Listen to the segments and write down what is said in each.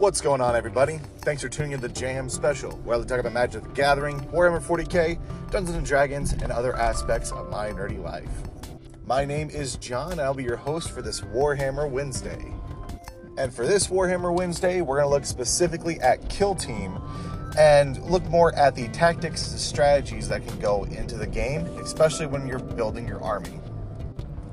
What's going on, everybody? Thanks for tuning in to the Jam Special, where I talk about Magic the Gathering, Warhammer 40k, Dungeons and Dragons, and other aspects of my nerdy life. My name is John, and I'll be your host for this Warhammer Wednesday. And for this Warhammer Wednesday, we're going to look specifically at Kill Team and look more at the tactics and strategies that can go into the game, especially when you're building your army.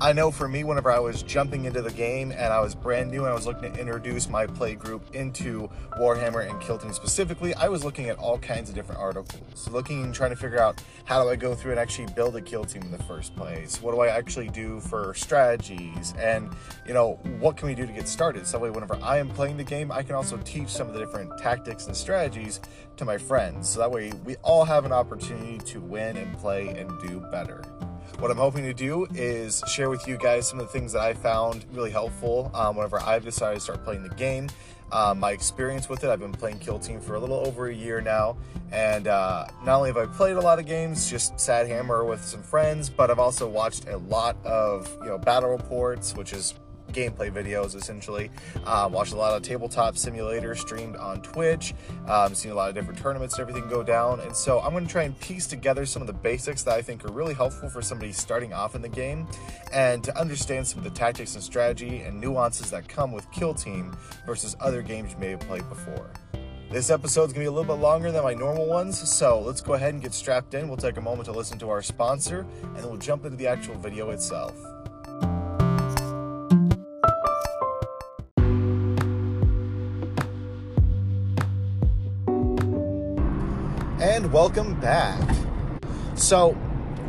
I know for me, whenever I was jumping into the game and I was brand new and I was looking to introduce my play group into Warhammer and Kill Team specifically, I was looking at all kinds of different articles, looking and trying to figure out how do I go through and actually build a kill team in the first place? What do I actually do for strategies? And, you know, what can we do to get started? So that way, whenever I am playing the game, I can also teach some of the different tactics and strategies to my friends. So that way, we all have an opportunity to win and play and do better. What I'm hoping to do is share with you guys some of the things that I found really helpful um, whenever I've decided to start playing the game. Um, my experience with it, I've been playing Kill Team for a little over a year now, and uh, not only have I played a lot of games, just Sad Hammer with some friends, but I've also watched a lot of you know battle reports, which is gameplay videos essentially. Um, watched a lot of tabletop simulator streamed on Twitch. Um, seen a lot of different tournaments and everything go down. And so I'm going to try and piece together some of the basics that I think are really helpful for somebody starting off in the game and to understand some of the tactics and strategy and nuances that come with Kill Team versus other games you may have played before. This episode's gonna be a little bit longer than my normal ones, so let's go ahead and get strapped in. We'll take a moment to listen to our sponsor, and then we'll jump into the actual video itself. Welcome back. So,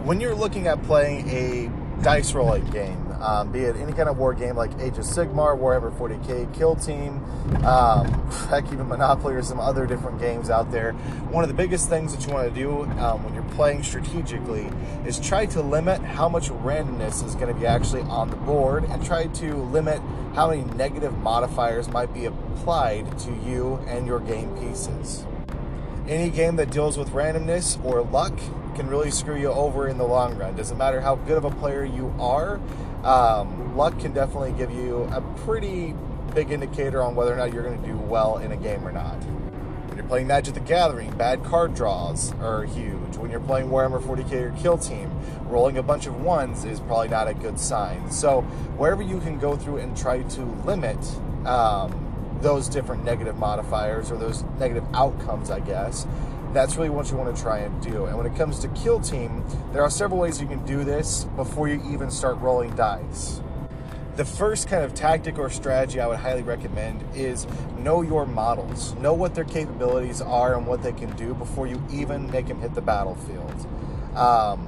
when you're looking at playing a dice rolling game, um, be it any kind of war game like Age of Sigmar, Warhammer 40k, Kill Team, um, heck, even Monopoly or some other different games out there, one of the biggest things that you want to do um, when you're playing strategically is try to limit how much randomness is going to be actually on the board and try to limit how many negative modifiers might be applied to you and your game pieces any game that deals with randomness or luck can really screw you over in the long run. Doesn't matter how good of a player you are, um, luck can definitely give you a pretty big indicator on whether or not you're going to do well in a game or not. When you're playing Magic the Gathering, bad card draws are huge. When you're playing Warhammer 40k or Kill Team, rolling a bunch of ones is probably not a good sign. So, wherever you can go through and try to limit um, those different negative modifiers or those negative outcomes, I guess. That's really what you want to try and do. And when it comes to kill team, there are several ways you can do this before you even start rolling dice. The first kind of tactic or strategy I would highly recommend is know your models. Know what their capabilities are and what they can do before you even make them hit the battlefield. Um,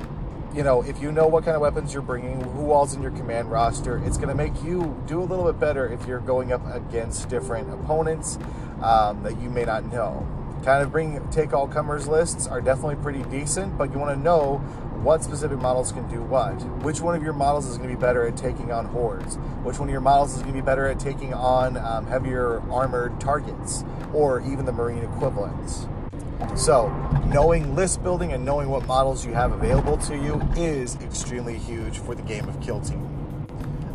you know, if you know what kind of weapons you're bringing, who all's in your command roster, it's going to make you do a little bit better if you're going up against different opponents um, that you may not know. Kind of bring take all comers lists are definitely pretty decent, but you want to know what specific models can do what. Which one of your models is going to be better at taking on hordes? Which one of your models is going to be better at taking on um, heavier armored targets or even the marine equivalents? So, knowing list building and knowing what models you have available to you is extremely huge for the game of Kill Team.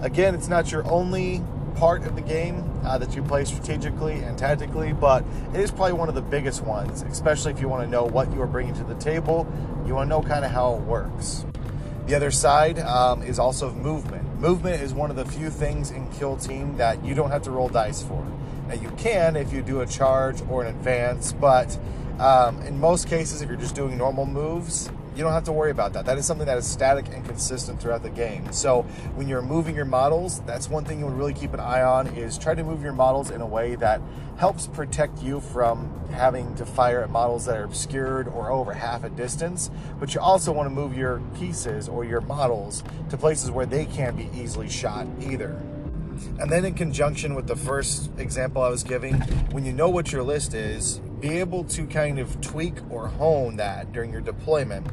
Again, it's not your only part of the game uh, that you play strategically and tactically, but it is probably one of the biggest ones, especially if you want to know what you are bringing to the table. You want to know kind of how it works. The other side um, is also movement. Movement is one of the few things in Kill Team that you don't have to roll dice for. Now, you can if you do a charge or an advance, but um, in most cases, if you're just doing normal moves, you don't have to worry about that. That is something that is static and consistent throughout the game. So when you're moving your models, that's one thing you would really keep an eye on is try to move your models in a way that helps protect you from having to fire at models that are obscured or over half a distance. But you also want to move your pieces or your models to places where they can't be easily shot either. And then in conjunction with the first example I was giving, when you know what your list is, be able to kind of tweak or hone that during your deployment,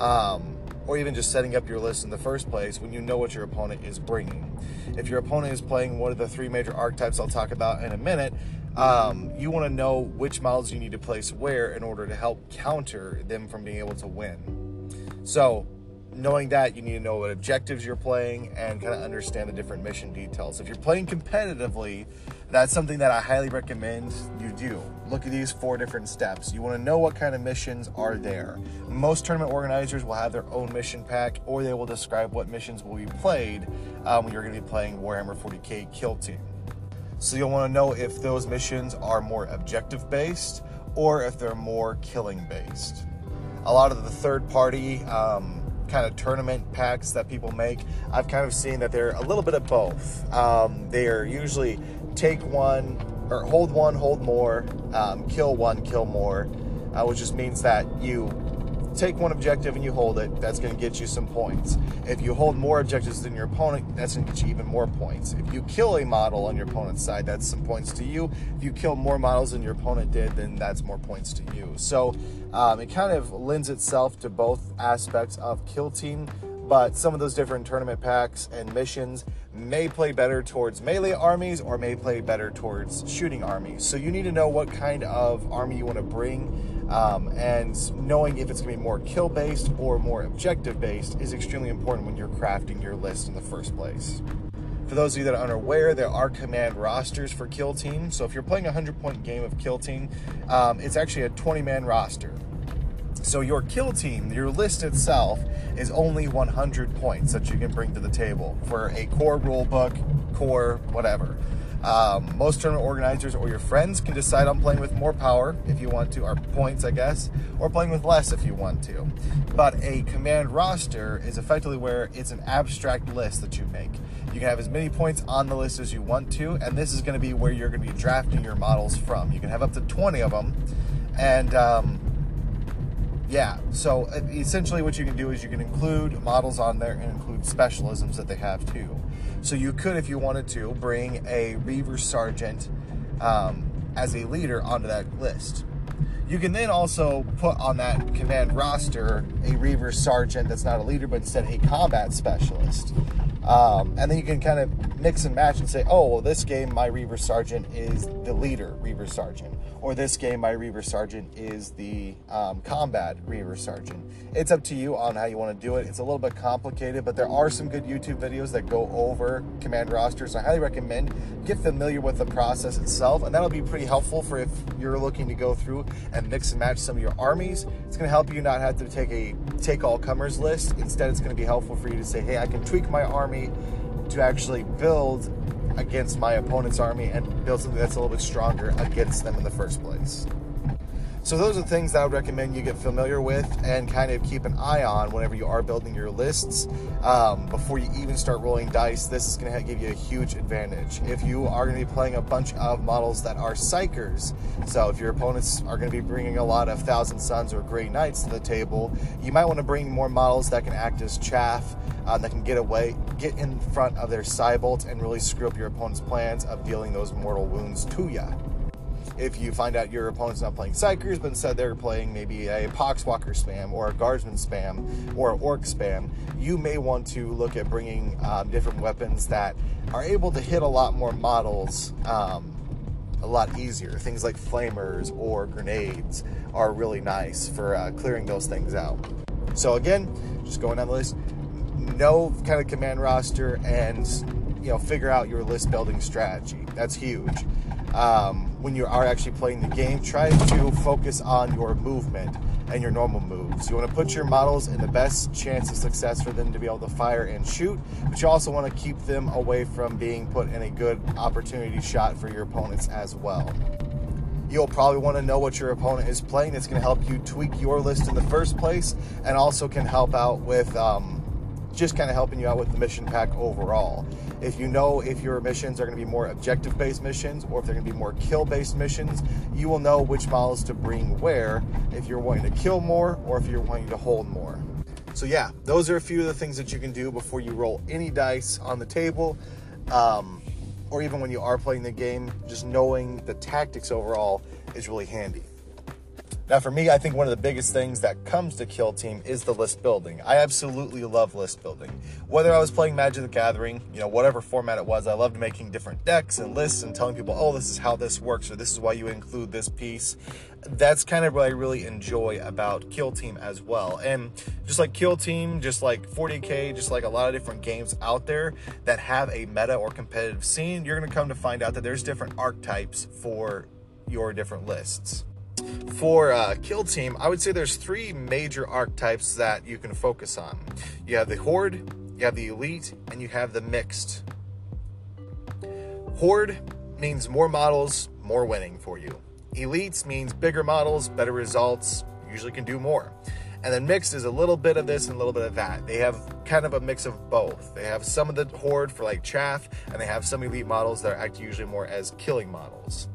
um, or even just setting up your list in the first place when you know what your opponent is bringing. If your opponent is playing one of the three major archetypes I'll talk about in a minute, um, you want to know which models you need to place where in order to help counter them from being able to win. So, knowing that, you need to know what objectives you're playing and kind of understand the different mission details. If you're playing competitively, that's something that I highly recommend you do. Look at these four different steps. You want to know what kind of missions are there. Most tournament organizers will have their own mission pack, or they will describe what missions will be played um, when you're going to be playing Warhammer 40k Kill Team. So you'll want to know if those missions are more objective based or if they're more killing based. A lot of the third party um, kind of tournament packs that people make, I've kind of seen that they're a little bit of both. Um, they are usually take one or hold one, hold more, um, kill one, kill more, uh, which just means that you take one objective and you hold it, that's going to get you some points. If you hold more objectives than your opponent, that's going to get you even more points. If you kill a model on your opponent's side, that's some points to you. If you kill more models than your opponent did, then that's more points to you. So um, it kind of lends itself to both aspects of Kill Team, but some of those different tournament packs and missions may play better towards melee armies or may play better towards shooting armies. So you need to know what kind of army you want to bring um, and knowing if it's going to be more kill based or more objective based is extremely important when you're crafting your list in the first place. For those of you that are unaware, there are command rosters for Kill Team. So if you're playing a 100 point game of Kill Team, um, it's actually a 20 man roster. So your kill team, your list itself, is only 100 points that you can bring to the table for a core rule book, core whatever. Um, most tournament organizers or your friends can decide on playing with more power if you want to, or points, I guess, or playing with less if you want to. But a command roster is effectively where it's an abstract list that you make. You can have as many points on the list as you want to, and this is going to be where you're going to be drafting your models from. You can have up to 20 of them, and um, yeah, so uh, essentially what you can do is you can include models on there and include specialisms that they have too. So you could, if you wanted to, bring a Reiver Sergeant um, as a leader onto that list. You can then also put on that command roster a Reiver Sergeant that's not a leader, but instead a combat specialist. Um, and then you can kind of mix and match and say, oh, well, this game, my Reiver Sergeant is the leader Reiver Sergeant. Or this game, my Reiver Sergeant is the um, combat Reiver Sergeant. It's up to you on how you want to do it. It's a little bit complicated, but there are some good YouTube videos that go over command rosters. I highly recommend get familiar with the process itself, and that'll be pretty helpful for if you're looking to go through and mix and match some of your armies. It's going to help you not have to take a take all comers list. Instead, it's going to be helpful for you to say, hey, I can tweak my army army to actually build against my opponent's army and build something that's a little bit stronger against them in the first place. So those are things that I would recommend you get familiar with and kind of keep an eye on whenever you are building your lists. Um, before you even start rolling dice, this is going to give you a huge advantage. If you are going to be playing a bunch of models that are psykers, so if your opponents are going to be bringing a lot of Thousand Sons or Grey Knights to the table, you might want to bring more models that can act as chaff, um, that can get away, get in front of their Psybolts and really screw up your opponent's plans of dealing those mortal wounds to you if you find out your opponent's not playing Psykers, but instead they're playing maybe a Poxwalker spam or a Guardsman spam or an Ork spam, you may want to look at bringing um, different weapons that are able to hit a lot more models um, a lot easier. Things like flamers or grenades are really nice for uh, clearing those things out. So again, just going down the list, know kind of command roster and you know figure out your list building strategy. That's huge um, when you are actually playing the game, try to focus on your movement and your normal moves. You want to put your models in the best chance of success for them to be able to fire and shoot, but you also want to keep them away from being put in a good opportunity shot for your opponents as well. You'll probably want to know what your opponent is playing. It's going to help you tweak your list in the first place and also can help out with um, just kind of helping you out with the mission pack overall. If you know if your missions are going to be more objective based missions or if they're going to be more kill based missions, you will know which models to bring where if you're wanting to kill more or if you're wanting to hold more. So, yeah, those are a few of the things that you can do before you roll any dice on the table. Um, or even when you are playing the game, just knowing the tactics overall is really handy. Now, for me, I think one of the biggest things that comes to Kill Team is the list building. I absolutely love list building. Whether I was playing Magic the Gathering, you know, whatever format it was, I loved making different decks and lists and telling people, oh, this is how this works, or this is why you include this piece. That's kind of what I really enjoy about Kill Team as well. And just like Kill Team, just like 40K, just like a lot of different games out there that have a meta or competitive scene, you're going to come to find out that there's different archetypes for your different lists. For uh, Kill Team, I would say there's three major archetypes that you can focus on. You have the Horde, you have the Elite, and you have the Mixed. Horde means more models, more winning for you. Elites means bigger models, better results, usually can do more. And then mixed is a little bit of this and a little bit of that. They have kind of a mix of both. They have some of the horde for like chaff, and they have some elite models that act usually more as killing models.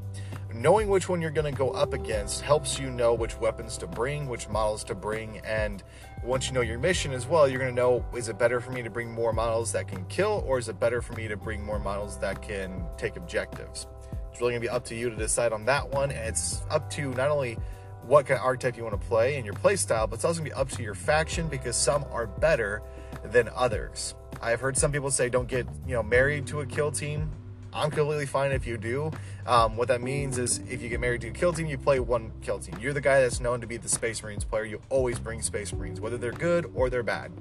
Knowing which one you're going to go up against helps you know which weapons to bring, which models to bring, and once you know your mission as well, you're going to know is it better for me to bring more models that can kill, or is it better for me to bring more models that can take objectives? It's really going to be up to you to decide on that one, and it's up to not only what kind of archetype you want to play and your play style, but it's also going to be up to your faction because some are better than others. I've heard some people say don't get you know married to a kill team I'm completely fine if you do. Um, what that means is if you get married to a kill team, you play one kill team. You're the guy that's known to be the Space Marines player. You always bring Space Marines, whether they're good or they're bad.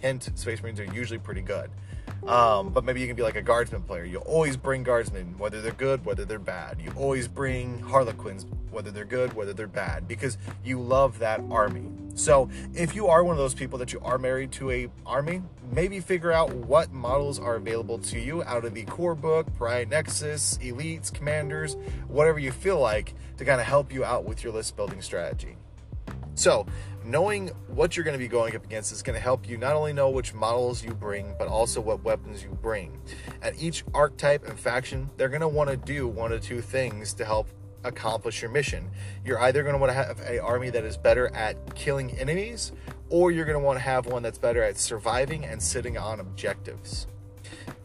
Hint, Space Marines are usually pretty good. Um, but maybe you can be like a guardsman player. You always bring guardsmen, whether they're good, whether they're bad. You always bring harlequins, whether they're good, whether they're bad, because you love that army. So if you are one of those people that you are married to a army, maybe figure out what models are available to you out of the core book, Pariah Nexus, Elites, Commanders, whatever you feel like to kind of help you out with your list building strategy. So, knowing what you're going to be going up against is going to help you not only know which models you bring, but also what weapons you bring. At each archetype and faction, they're going to want to do one or two things to help accomplish your mission. You're either going to want to have an army that is better at killing enemies, or you're going to want to have one that's better at surviving and sitting on objectives.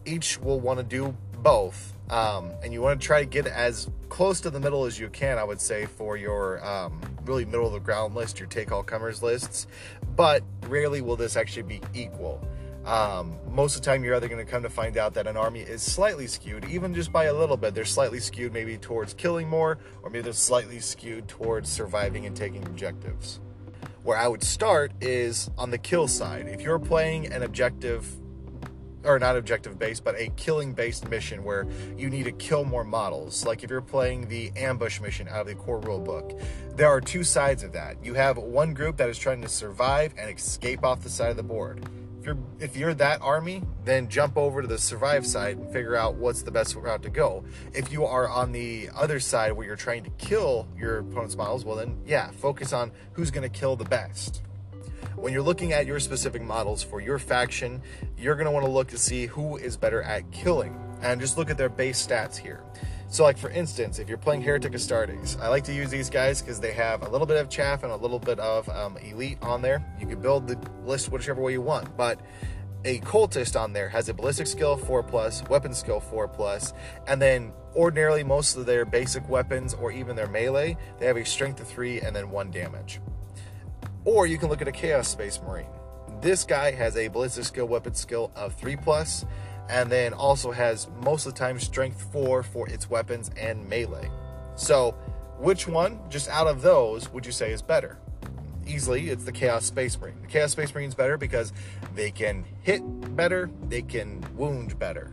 Each will want to do both um, and you want to try to get as close to the middle as you can, I would say, for your um, really middle of the ground list, your take all comers lists. But rarely will this actually be equal. Um, most of the time, you're either going to come to find out that an army is slightly skewed, even just by a little bit. They're slightly skewed maybe towards killing more, or maybe they're slightly skewed towards surviving and taking objectives. Where I would start is on the kill side. If you're playing an objective or not objective based, but a killing based mission where you need to kill more models. Like if you're playing the ambush mission out of the core rule book, there are two sides of that. You have one group that is trying to survive and escape off the side of the board. If you're if you're that army, then jump over to the survive side and figure out what's the best route to go. If you are on the other side where you're trying to kill your opponent's models, well then yeah, focus on who's going to kill the best when you're looking at your specific models for your faction, you're going to want to look to see who is better at killing and just look at their base stats here. So, like for instance, if you're playing Heretic Astartes, I like to use these guys because they have a little bit of chaff and a little bit of um, elite on there. You can build the list whichever way you want, but a cultist on there has a ballistic skill 4 plus, weapon skill 4 plus, and then ordinarily most of their basic weapons or even their melee, they have a strength of 3 and then 1 damage. Or you can look at a Chaos Space Marine. This guy has a ballistic skill weapon skill of 3 plus, and then also has most of the time strength 4 for its weapons and melee. So, which one, just out of those, would you say is better? Easily, it's the Chaos Space Marine. The Chaos Space Marine is better because they can hit better, they can wound better.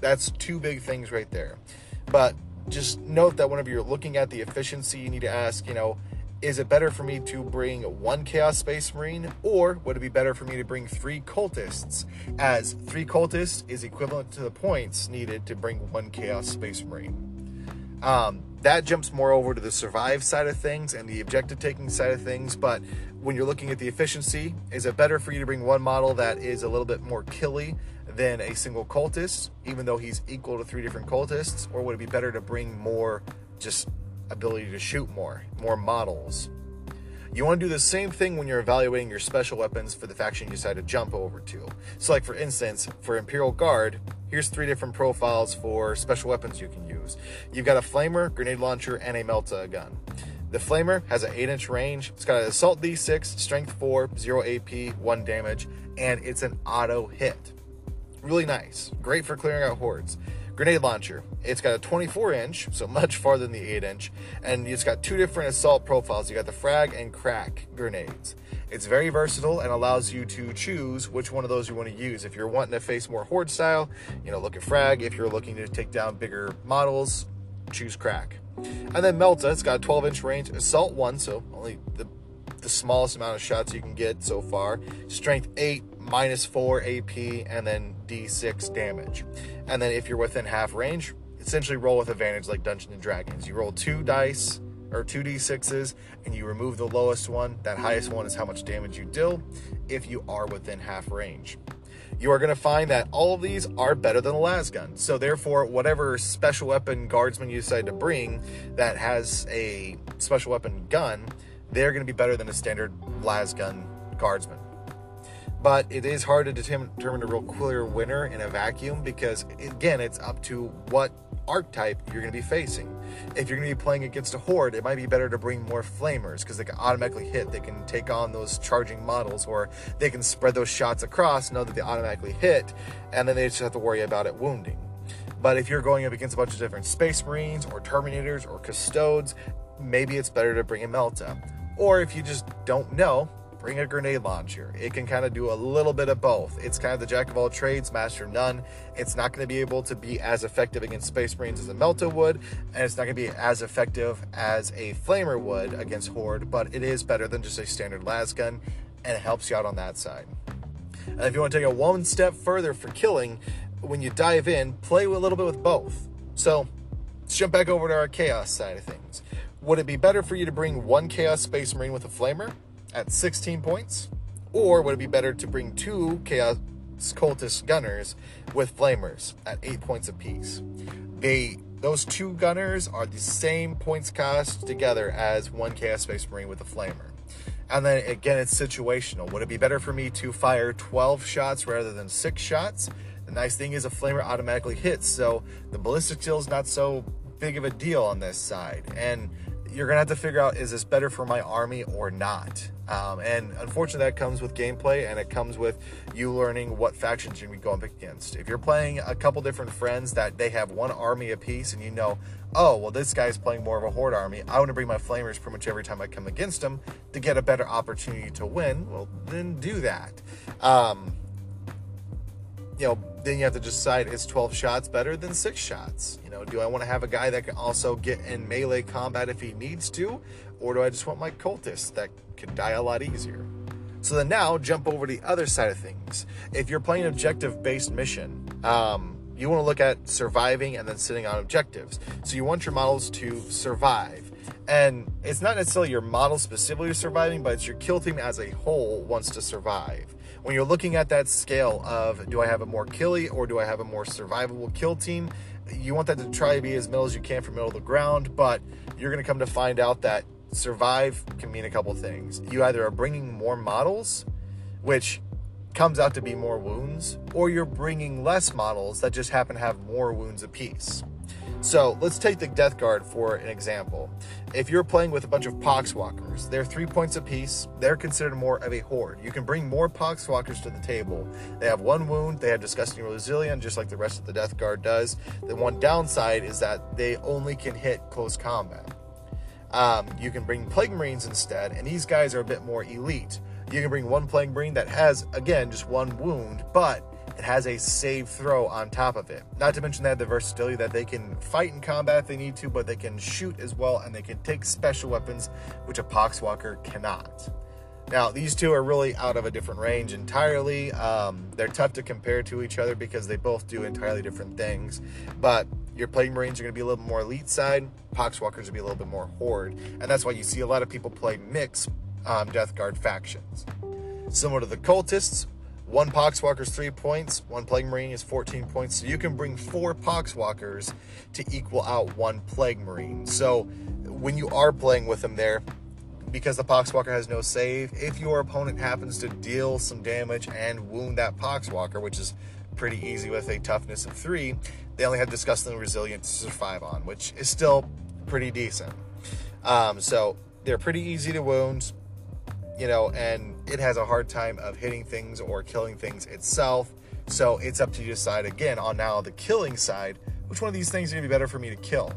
That's two big things right there. But just note that whenever you're looking at the efficiency, you need to ask, you know, is it better for me to bring one Chaos Space Marine, or would it be better for me to bring three cultists, as three cultists is equivalent to the points needed to bring one Chaos Space Marine? Um, that jumps more over to the survive side of things and the objective taking side of things, but when you're looking at the efficiency, is it better for you to bring one model that is a little bit more killy than a single cultist, even though he's equal to three different cultists, or would it be better to bring more just ability to shoot more, more models. You want to do the same thing when you're evaluating your special weapons for the faction you decide to jump over to. So, like for instance, for Imperial Guard, here's three different profiles for special weapons you can use. You've got a flamer, grenade launcher, and a melta gun. The Flamer has an 8 inch range. It's got an Assault D6, Strength 4, 0 AP, 1 damage, and it's an auto hit. Really nice. Great for clearing out hordes. Grenade launcher. It's got a 24 inch, so much farther than the 8 inch, and it's got two different assault profiles. You got the frag and crack grenades. It's very versatile and allows you to choose which one of those you want to use. If you're wanting to face more horde style, you know, look at frag. If you're looking to take down bigger models, choose crack. And then Melta, it's got a 12 inch range, assault one, so only the the smallest amount of shots you can get so far. Strength 8, minus 4 AP, and then D6 damage. And then if you're within half range, essentially roll with advantage like Dungeons and Dragons. You roll two dice or two d6s and you remove the lowest one. That highest one is how much damage you deal if you are within half range. You are going to find that all of these are better than the las gun. So therefore, whatever special weapon guardsman you decide to bring that has a special weapon gun, they're going to be better than a standard las gun guardsman but it is hard to determine a real clear winner in a vacuum because again it's up to what archetype you're going to be facing. If you're going to be playing against a horde it might be better to bring more flamers because they can automatically hit. They can take on those charging models or they can spread those shots across know that they automatically hit and then they just have to worry about it wounding. But if you're going up against a bunch of different space marines or terminators or custodes maybe it's better to bring a melta. Or if you just don't know bring a grenade launcher. It can kind of do a little bit of both. It's kind of the jack of all trades, master none. It's not going to be able to be as effective against Space Marines as a Melta would, and it's not going to be as effective as a Flamer would against Horde, but it is better than just a standard las gun, and it helps you out on that side. And if you want to take it one step further for killing, when you dive in, play a little bit with both. So let's jump back over to our Chaos side of things. Would it be better for you to bring one Chaos Space Marine with a Flamer? At 16 points? Or would it be better to bring two Chaos Cultist Gunners with Flamers at 8 points apiece? They those two gunners are the same points cost together as one Chaos Space Marine with a Flamer. And then again, it's situational. Would it be better for me to fire 12 shots rather than 6 shots? The nice thing is a Flamer automatically hits, so the ballistic deal is not so big of a deal on this side. And you're gonna have to figure out is this better for my army or not? Um, and unfortunately that comes with gameplay and it comes with you learning what factions you're gonna be going against. If you're playing a couple different friends that they have one army apiece and you know oh well this guy's playing more of a horde army i want to bring my flamers pretty much every time i come against them to get a better opportunity to win well then do that. Um, you know, then you have to decide is 12 shots better than six shots? You know, do I want to have a guy that can also get in melee combat if he needs to? Or do I just want my cultists that can die a lot easier? So then now jump over to the other side of things. If you're playing objective based mission, um, you want to look at surviving and then sitting on objectives. So you want your models to survive. And it's not necessarily your model specifically surviving, but it's your kill team as a whole wants to survive when you're looking at that scale of do I have a more killy or do I have a more survivable kill team, you want that to try to be as middle as you can from middle of the ground, but you're going to come to find out that survive can mean a couple things. You either are bringing more models, which comes out to be more wounds, or you're bringing less models that just happen to have more wounds apiece. So let's take the Death Guard for an example. If you're playing with a bunch of Poxwalkers, they're three points apiece. They're considered more of a horde. You can bring more Poxwalkers to the table. They have one wound, they have disgusting resilient, just like the rest of the Death Guard does. The one downside is that they only can hit close combat. Um, you can bring Plague Marines instead, and these guys are a bit more elite. You can bring one Plague Marine that has, again, just one wound, but it has a save throw on top of it. Not to mention they have the versatility that they can fight in combat if they need to, but they can shoot as well and they can take special weapons, which a Poxwalker cannot. Now, these two are really out of a different range entirely. Um, they're tough to compare to each other because they both do entirely different things. But your Plague Marines are going to be a little more elite side, Poxwalkers will be a little bit more horde. And that's why you see a lot of people play mix um, Death Guard factions. Similar to the Cultists, one Poxwalker is three points, one Plague Marine is 14 points. So you can bring four Poxwalkers to equal out one Plague Marine. So when you are playing with them there, because the Poxwalker has no save, if your opponent happens to deal some damage and wound that Poxwalker, which is pretty easy with a toughness of three, they only have disgusting resilient to survive on, which is still pretty decent. Um, so they're pretty easy to wound, you know, and it has a hard time of hitting things or killing things itself. So it's up to you to decide again on now the killing side, which one of these things are gonna be better for me to kill.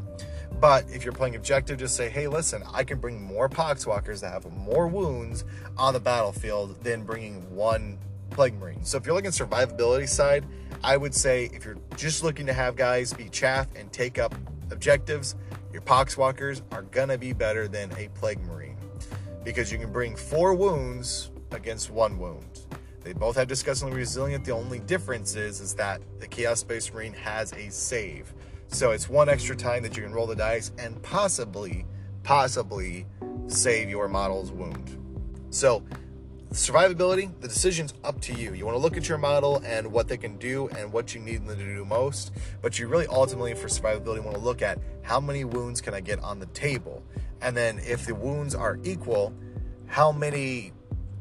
But if you're playing objective, just say, hey, listen, I can bring more poxwalkers that have more wounds on the battlefield than bringing one plague marine. So if you're looking at survivability side, I would say if you're just looking to have guys be chaff and take up objectives, your poxwalkers are gonna be better than a plague marine because you can bring four wounds against one wound. They both have disgustingly resilient. The only difference is, is that the Chaos Space Marine has a save. So it's one extra time that you can roll the dice and possibly, possibly save your model's wound. So survivability, the decision's up to you. You want to look at your model and what they can do and what you need them to do most. But you really ultimately, for survivability, want to look at how many wounds can I get on the table? And then if the wounds are equal, how many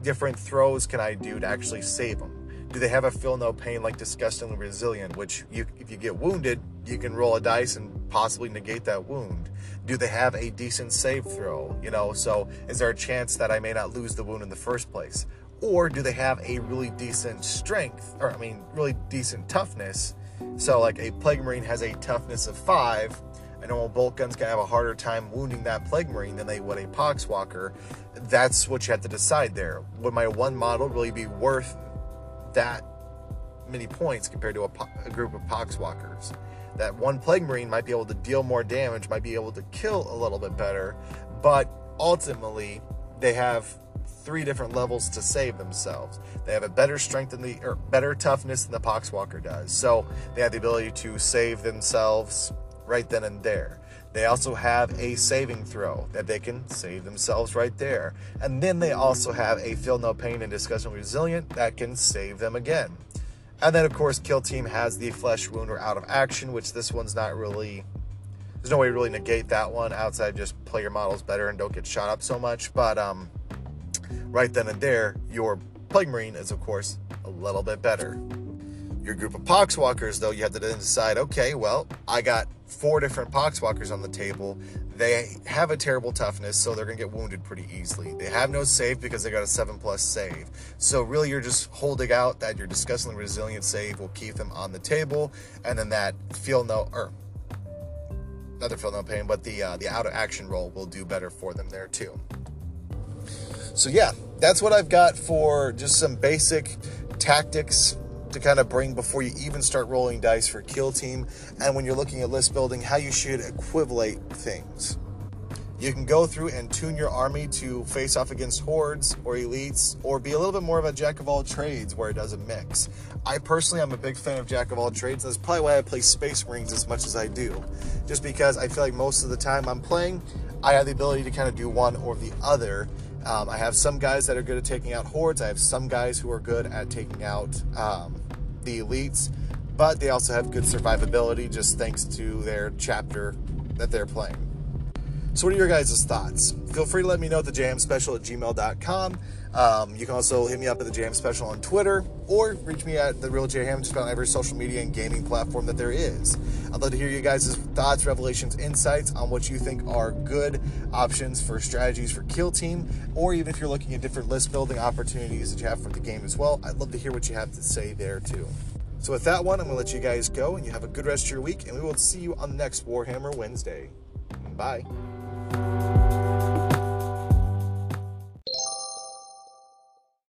different throws can I do to actually save them? Do they have a feel no pain like disgustingly resilient, which you, if you get wounded, you can roll a dice and possibly negate that wound? Do they have a decent save throw? You know, so is there a chance that I may not lose the wound in the first place? Or do they have a really decent strength, or I mean, really decent toughness? So, like a Plague Marine has a toughness of five, a normal bolt gun's gonna have a harder time wounding that plague marine than they would a poxwalker. That's what you have to decide there. Would my one model really be worth that many points compared to a, a group of poxwalkers. That one plague marine might be able to deal more damage, might be able to kill a little bit better, but ultimately they have three different levels to save themselves. They have a better strength than the or better toughness than the poxwalker does. So they have the ability to save themselves right then and there. They also have a saving throw that they can save themselves right there. And then they also have a feel no pain and disgusting resilient that can save them again. And then of course Kill Team has the flesh wound or out of action, which this one's not really there's no way to really negate that one outside just play your models better and don't get shot up so much. But um right then and there, your Plague Marine is of course a little bit better. Your group of poxwalkers, though, you have to then decide, okay, well, I got four different poxwalkers on the table. They have a terrible toughness, so they're gonna get wounded pretty easily. They have no save because they got a seven plus save. So really you're just holding out that your disgustingly resilient save will keep them on the table, and then that feel no or not the feel no pain, but the uh, the out of action roll will do better for them there too. So yeah, that's what I've got for just some basic tactics to kind of bring before you even start rolling dice for kill team. And when you're looking at list building how you should equivalate things. You can go through and tune your army to face off against hordes or elites or be a little bit more of a jack of all trades where it doesn't mix. I personally i'm a big fan of jack of all trades. That's probably why i play space marines as much as i do. Just because i feel like most of the time i'm playing i have the ability to kind of do one or the other um, I have some guys that are good at taking out hordes. I have some guys who are good at taking out um, the elites, but they also have good survivability just thanks to their chapter that they're playing. So, what are your guys' thoughts? Feel free to let me know at the jam special at gmail.com. Um, you can also hit me up at the jam special on Twitter or reach me at the real J Ham just about every social media and gaming platform that there is. I'd love to hear you guys' thoughts, revelations, insights on what you think are good options for strategies for Kill Team, or even if you're looking at different list building opportunities that you have for the game as well. I'd love to hear what you have to say there too. So, with that one, I'm going to let you guys go and you have a good rest of your week, and we will see you on the next Warhammer Wednesday. Bye. Música